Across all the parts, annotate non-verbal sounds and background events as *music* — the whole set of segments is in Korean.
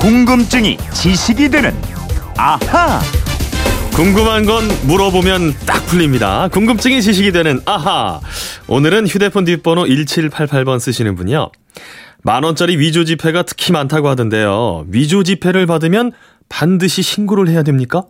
궁금증이 지식이 되는 아하. 궁금한 건 물어보면 딱 풀립니다. 궁금증이 지식이 되는 아하. 오늘은 휴대폰 뒷번호 1788번 쓰시는 분이요. 만 원짜리 위조 지폐가 특히 많다고 하던데요. 위조 지폐를 받으면 반드시 신고를 해야 됩니까?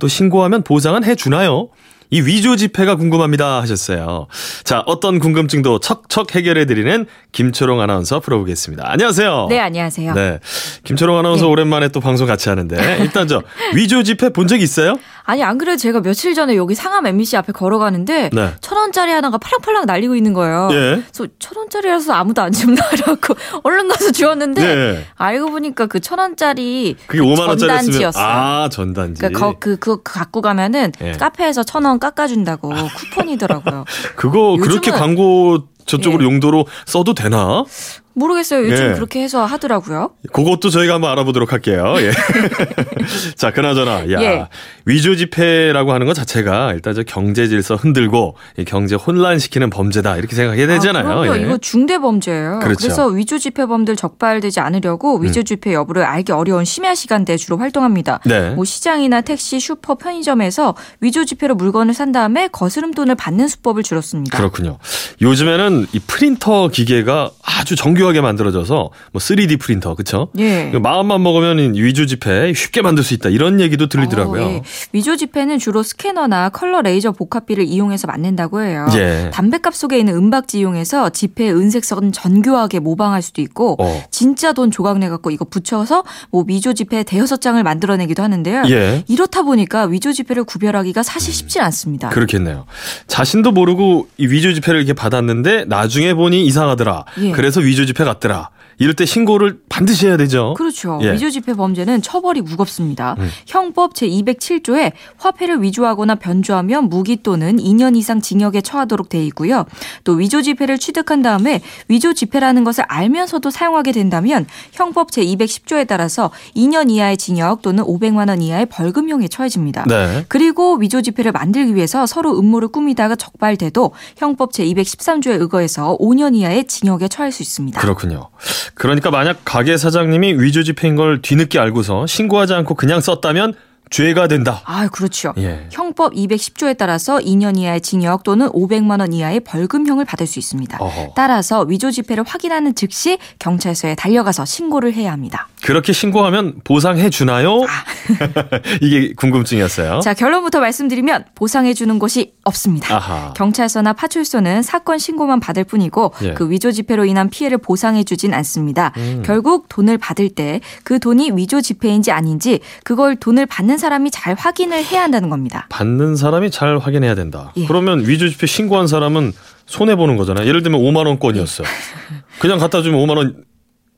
또 신고하면 보상은 해 주나요? 이 위조 지폐가 궁금합니다 하셨어요. 자, 어떤 궁금증도 척척 해결해 드리는 김초롱 아나운서 풀어보겠습니다. 안녕하세요. 네, 안녕하세요. 네. 김초롱 아나운서 네. 오랜만에 또 방송 같이 하는데, 일단 저 *laughs* 위조 지폐 본 적 있어요? 아니, 안 그래도 제가 며칠 전에 여기 상암 MBC 앞에 걸어가는데 네. 천 원짜리 하나가 팔랑팔랑 날리고 있는 거예요. 예. 그래서 천 원짜리라서 아무도 안 줍나 이러고 *laughs* 얼른 가서 주웠는데 네. 알고 보니까 그 천 원짜리 그게 5만 원짜리였으면 전단지였어요. 아, 전단지. 그러니까 거, 그, 그거 갖고 가면은 예. 카페에서 천 원 깎아준다고 쿠폰이더라고요. *laughs* 그거 그렇게 광고 저쪽으로 예. 용도로 써도 되나? 모르겠어요. 요즘 예. 그렇게 해서 하더라고요. 그것도 저희가 한번 알아보도록 할게요. 예. *laughs* 자, 그나저나, 야, 예. 위조 지폐라고 하는 것 자체가 일단 저 경제 질서 흔들고 이 경제 혼란시키는 범죄다 이렇게 생각해야 되잖아요. 아, 그럼요. 예. 이거 중대 범죄예요. 그렇죠. 음. 래서 위조 지폐범들 적발되지 않으려고 위조 지폐 여부를 알기 어려운 심야 시간대에 주로 활동합니다. 네. 뭐 시장이나 택시, 슈퍼, 편의점에서 위조 지폐로 물건을 산 다음에 거스름 돈을 받는 수법을 줄였습니다. 그렇군요. 요즘에는 이 프린터 기계가 아주 정교하게 만들어져서 뭐 3D 프린터, 그쵸? 예. 그 마음만 먹으면 이 위조 지폐 쉽게 만들 수 있다 이런 얘기도 들리더라고요. 어, 예. 위조 지폐는 주로 스캐너나 컬러 레이저 복합기를 이용해서 만든다고 해요. 예. 담뱃갑 속에 있는 은박지 이용해서 지폐의 은색선 정교하게 모방할 수도 있고 어. 진짜 돈 조각 내 갖고 이거 붙여서 뭐 위조 지폐 대여섯 장을 만들어내기도 하는데요. 예. 이렇다 보니까 위조 지폐를 구별하기가 사실 쉽진 않습니다. 그렇겠네요. 자신도 모르고 이 위조 지폐를 이렇게 받았는데 나중에 보니 이상하더라. 예. 그래서 위조 지폐 같더라. 이럴 때 신고를 반드시 해야 되죠. 그렇죠. 예. 위조 지폐 범죄는 처벌이 무겁습니다. 음. 형법 제207조에 화폐를 위조하거나 변조하면 무기 또는 2년 이상 징역에 처하도록 돼 있고요. 또 위조 지폐를 취득한 다음에 위조 지폐라는 것을 알면서도 사용하게 된다면 형법 제210조에 따라서 2년 이하의 징역 또는 500만 원 이하의 벌금형에 처해집니다. 네. 그리고 위조 지폐를 만들기 위해서 서로 음모를 꾸미다가 적발돼도 형법 제 213조에 의거해서 5년 이하의 징역에 처할 수 있습니다. 그렇군요. 그러니까 만약 가게 사장님이 위조 지폐인 걸 뒤늦게 알고서 신고하지 않고 그냥 썼다면 죄가 된다. 아, 그렇죠. 예. 형법 210조에 따라서 2년 이하의 징역 또는 500만 원 이하의 벌금형을 받을 수 있습니다. 어허. 따라서 위조 지폐를 확인하는 즉시 경찰서에 달려가서 신고를 해야 합니다. 그렇게 신고하면 보상해 주나요? *laughs* 이게 궁금증이었어요. 아. 자, 결론부터 말씀드리면 보상해 주는 곳이 없습니다. 아하. 경찰서나 파출소는 사건 신고만 받을 뿐이고 예. 그 위조 지폐로 인한 피해를 보상해 주진 않습니다. 음. 결국 돈을 받을 때 그 돈이 위조 지폐인지 아닌지 그걸 돈을 받는 사람이 잘 확인을 해야 한다는 겁니다. 받는 사람이 잘 확인해야 된다. 예. 그러면 위조 지폐 신고한 사람은 손해 보는 거잖아요. 예를 들면 5만 원권이었어. 그냥 갖다 주면 5만 원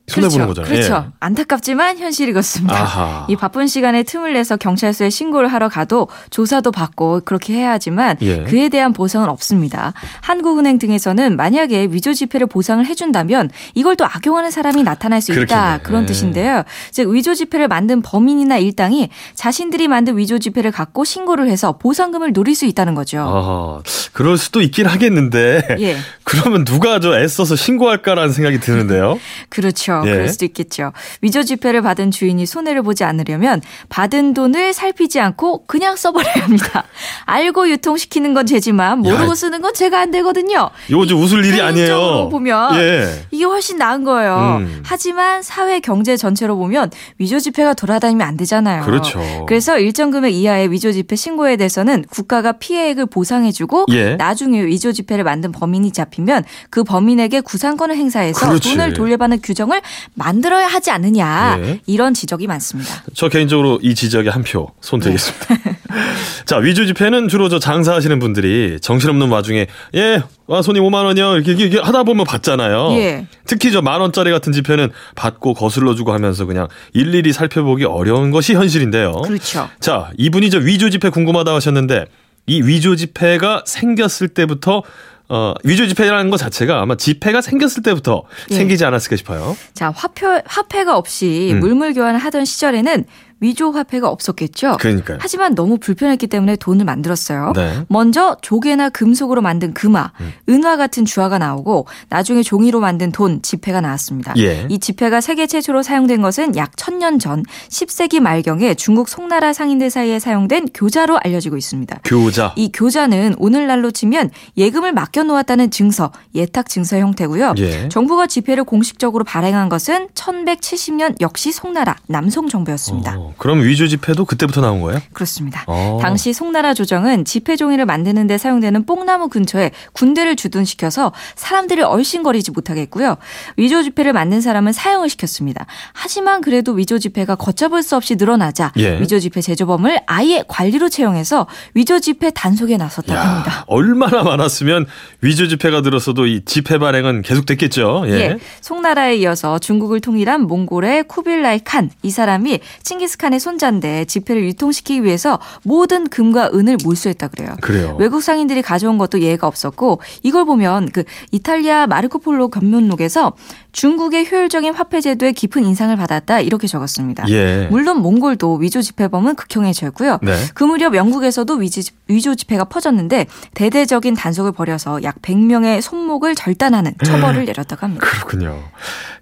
손해 보는 그렇죠. 거잖아요. 그렇죠. 안타깝지만 현실이 그렇습니다. 아하. 이 바쁜 시간에 틈을 내서 경찰서에 신고를 하러 가도 조사도 받고 그렇게 해야 하지만 예. 그에 대한 보상은 없습니다. 한국은행 등에서는 만약에 위조 지폐를 보상을 해준다면 이걸 또 악용하는 사람이 나타날 수 있다 그렇겠네. 그런 예. 뜻인데요. 즉 위조 지폐를 만든 범인이나 일당이 자신들이 만든 위조 지폐를 갖고 신고를 해서 보상금을 노릴 수 있다는 거죠. 아하. 그럴 수도 있긴 하겠는데. 예. *laughs* 그러면 누가 저 애써서 신고할까라는 생각이 드는데요. *laughs* 그렇죠. 예. 그럴 수도 있겠죠. 위조 지폐를 받은 주인이 손해를 보지 않으려면 받은 돈을 살피지 않고 그냥 써버려야 합니다. *laughs* 알고 유통시키는 건 제지만 모르고 야. 쓰는 건 제가 안 되거든요. 이거 좀 웃을 일이 아니에요. 보면 예. 이게 훨씬 나은 거예요. 음. 하지만 사회 경제 전체로 보면 위조 지폐가 돌아다니면 안 되잖아요. 그렇죠. 그래서 일정 금액 이하의 위조 지폐 신고에 대해서는 국가가 피해액을 보상해주고 예. 나중에 위조 지폐를 만든 범인이 잡히면 그 범인에게 구상권을 행사해서 그렇지. 돈을 돌려받는 규정을 만들어야 하지 않느냐 예. 이런 지적이 많습니다. 저 개인적으로 이 지적에 한 표손 드리겠습니다. *laughs* 자, 위조 지폐는 주로 저 장사하시는 분들이 정신없는 와중에 예, 아, 손님 5만 원이요. 이렇게, 이렇게 하다 보면 받잖아요. 예. 특히 저 만 원짜리 같은 지폐는 받고 거슬러 주고 하면서 그냥 일일이 살펴보기 어려운 것이 현실인데요. 그렇죠. 자, 이분이 저 위조 지폐 궁금하다 하셨는데 이 위조 지폐가 생겼을 때부터 어, 위조 지폐라는 것 자체가 아마 지폐가 생겼을 때부터 예. 생기지 않았을까 싶어요. 자, 화표, 화폐가 없이 음. 물물 교환을 하던 시절에는 위조 화폐가 없었겠죠. 그러니까요. 하지만 너무 불편했기 때문에 돈을 만들었어요. 네. 먼저 조개나 금속으로 만든 금화, 음. 은화 같은 주화가 나오고 나중에 종이로 만든 돈, 지폐가 나왔습니다. 예. 이 지폐가 세계 최초로 사용된 것은 약 1000년 전 10세기 말경에 중국 송나라 상인들 사이에 사용된 교자로 알려지고 있습니다. 교자. 이 교자는 오늘날로 치면 예금을 맡겨 놓았다는 증서, 예탁 증서 형태고요. 예. 정부가 지폐를 공식적으로 발행한 것은 1170년 역시 송나라 남송 정부였습니다. 어, 그럼 위조 지폐도 그때부터 나온 거예요? 그렇습니다. 어. 당시 송나라 조정은 지폐 종이를 만드는 데 사용되는 뽕나무 근처에 군대를 주둔시켜서 사람들이 얼씬거리지 못하게 했고요. 위조 지폐를 만든 사람은 사형을 시켰습니다. 하지만 그래도 위조 지폐가 걷잡을 수 없이 늘어나자 예. 위조 지폐 제조범을 아예 관리로 채용해서 위조 지폐 단속에 나섰다고 합니다. 야, 얼마나 많았으면 위조 지폐가 들었어도 이 지폐 발행은 계속됐겠죠. 예. 예. 송나라에 이어서 중국을 통일한 몽골의 쿠빌라이 칸. 이 사람이 칭기스 칸의 손자인데 지폐를 유통시키기 위해서 모든 금과 은을 몰수했다 그래요. 그래요. 외국 상인들이 가져온 것도 예가 없었고 이걸 보면 그 이탈리아 마르코폴로 견문록에서 중국의 효율적인 화폐 제도에 깊은 인상을 받았다 이렇게 적었습니다. 예. 물론 몽골도 위조 지폐범은 극형해졌고요. 네. 그 무렵 영국에서도 위지, 위조 지폐가 퍼졌는데 대대적인 단속을 벌여서 약 100명의 손목을 절단하는 처벌을 내렸다고 합니다. 그렇군요.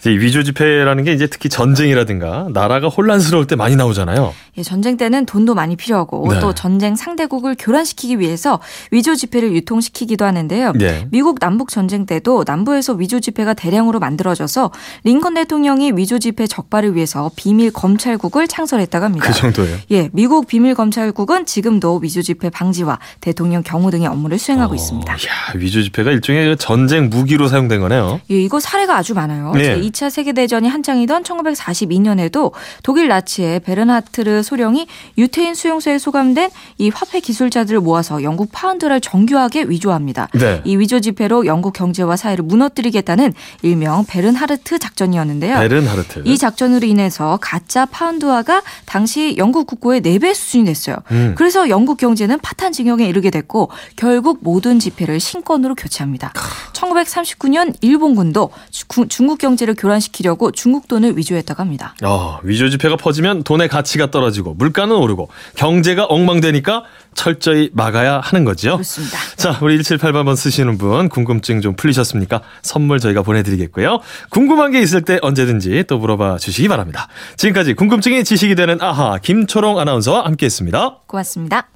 위조 지폐라는 게 이제 특히 전쟁이라든가 나라가 혼란스러울 때 많이 나오 잖아요. 예, 전쟁 때는 돈도 많이 필요하고 네. 또 전쟁 상대국을 교란시키기 위해서 위조 지폐를 유통시키기도 하는데요. 예. 미국 남북 전쟁 때도 남부에서 위조 지폐가 대량으로 만들어져서 링컨 대통령이 위조 지폐 적발을 위해서 비밀 검찰국을 창설했다고 합니다. 그 정도예요. 예, 미국 비밀 검찰국은 지금도 위조 지폐 방지와 대통령 경호 등의 업무를 수행하고 있습니다. 야, 위조 지폐가 일종의 그 전쟁 무기로 사용된 거네요. 예, 이거 사례가 아주 많아요. 네. 제 2차 세계 대전이 한창이던 1942년에도 독일 나치의 베 르나트르 소령이 유태인 수용소에 수감된 이 화폐 기술자들을 모아서 영국 파운드를 정교하게 위조합니다. 네. 이 위조 지폐로 영국 경제와 사회를 무너뜨리겠다는 일명 베른하르트 작전이었는데요. 베른하르트. 이 작전으로 인해서 가짜 파운드화가 당시 영국 국고의 4배 수준이 됐어요. 음. 그래서 영국 경제는 파탄 지경에 이르게 됐고 결국 모든 지폐를 신권으로 교체합니다. 1939년 일본군도 주- 중국 경제를 교란시키려고 중국 돈을 위조했다고 합니다. 어, 위조 지폐가 퍼지면 돈의 가치가 떨어지고 물가는 오르고 경제가 엉망되니까 철저히 막아야 하는 거죠. 그렇습니다. 자, 우리 1788번 쓰시는 분 궁금증 좀 풀리셨습니까? 선물 저희가 보내드리겠고요. 궁금한 게 있을 때 언제든지 또 물어봐 주시기 바랍니다. 지금까지 궁금증이 지식이 되는 아하 김초롱 아나운서와 함께했습니다. 고맙습니다.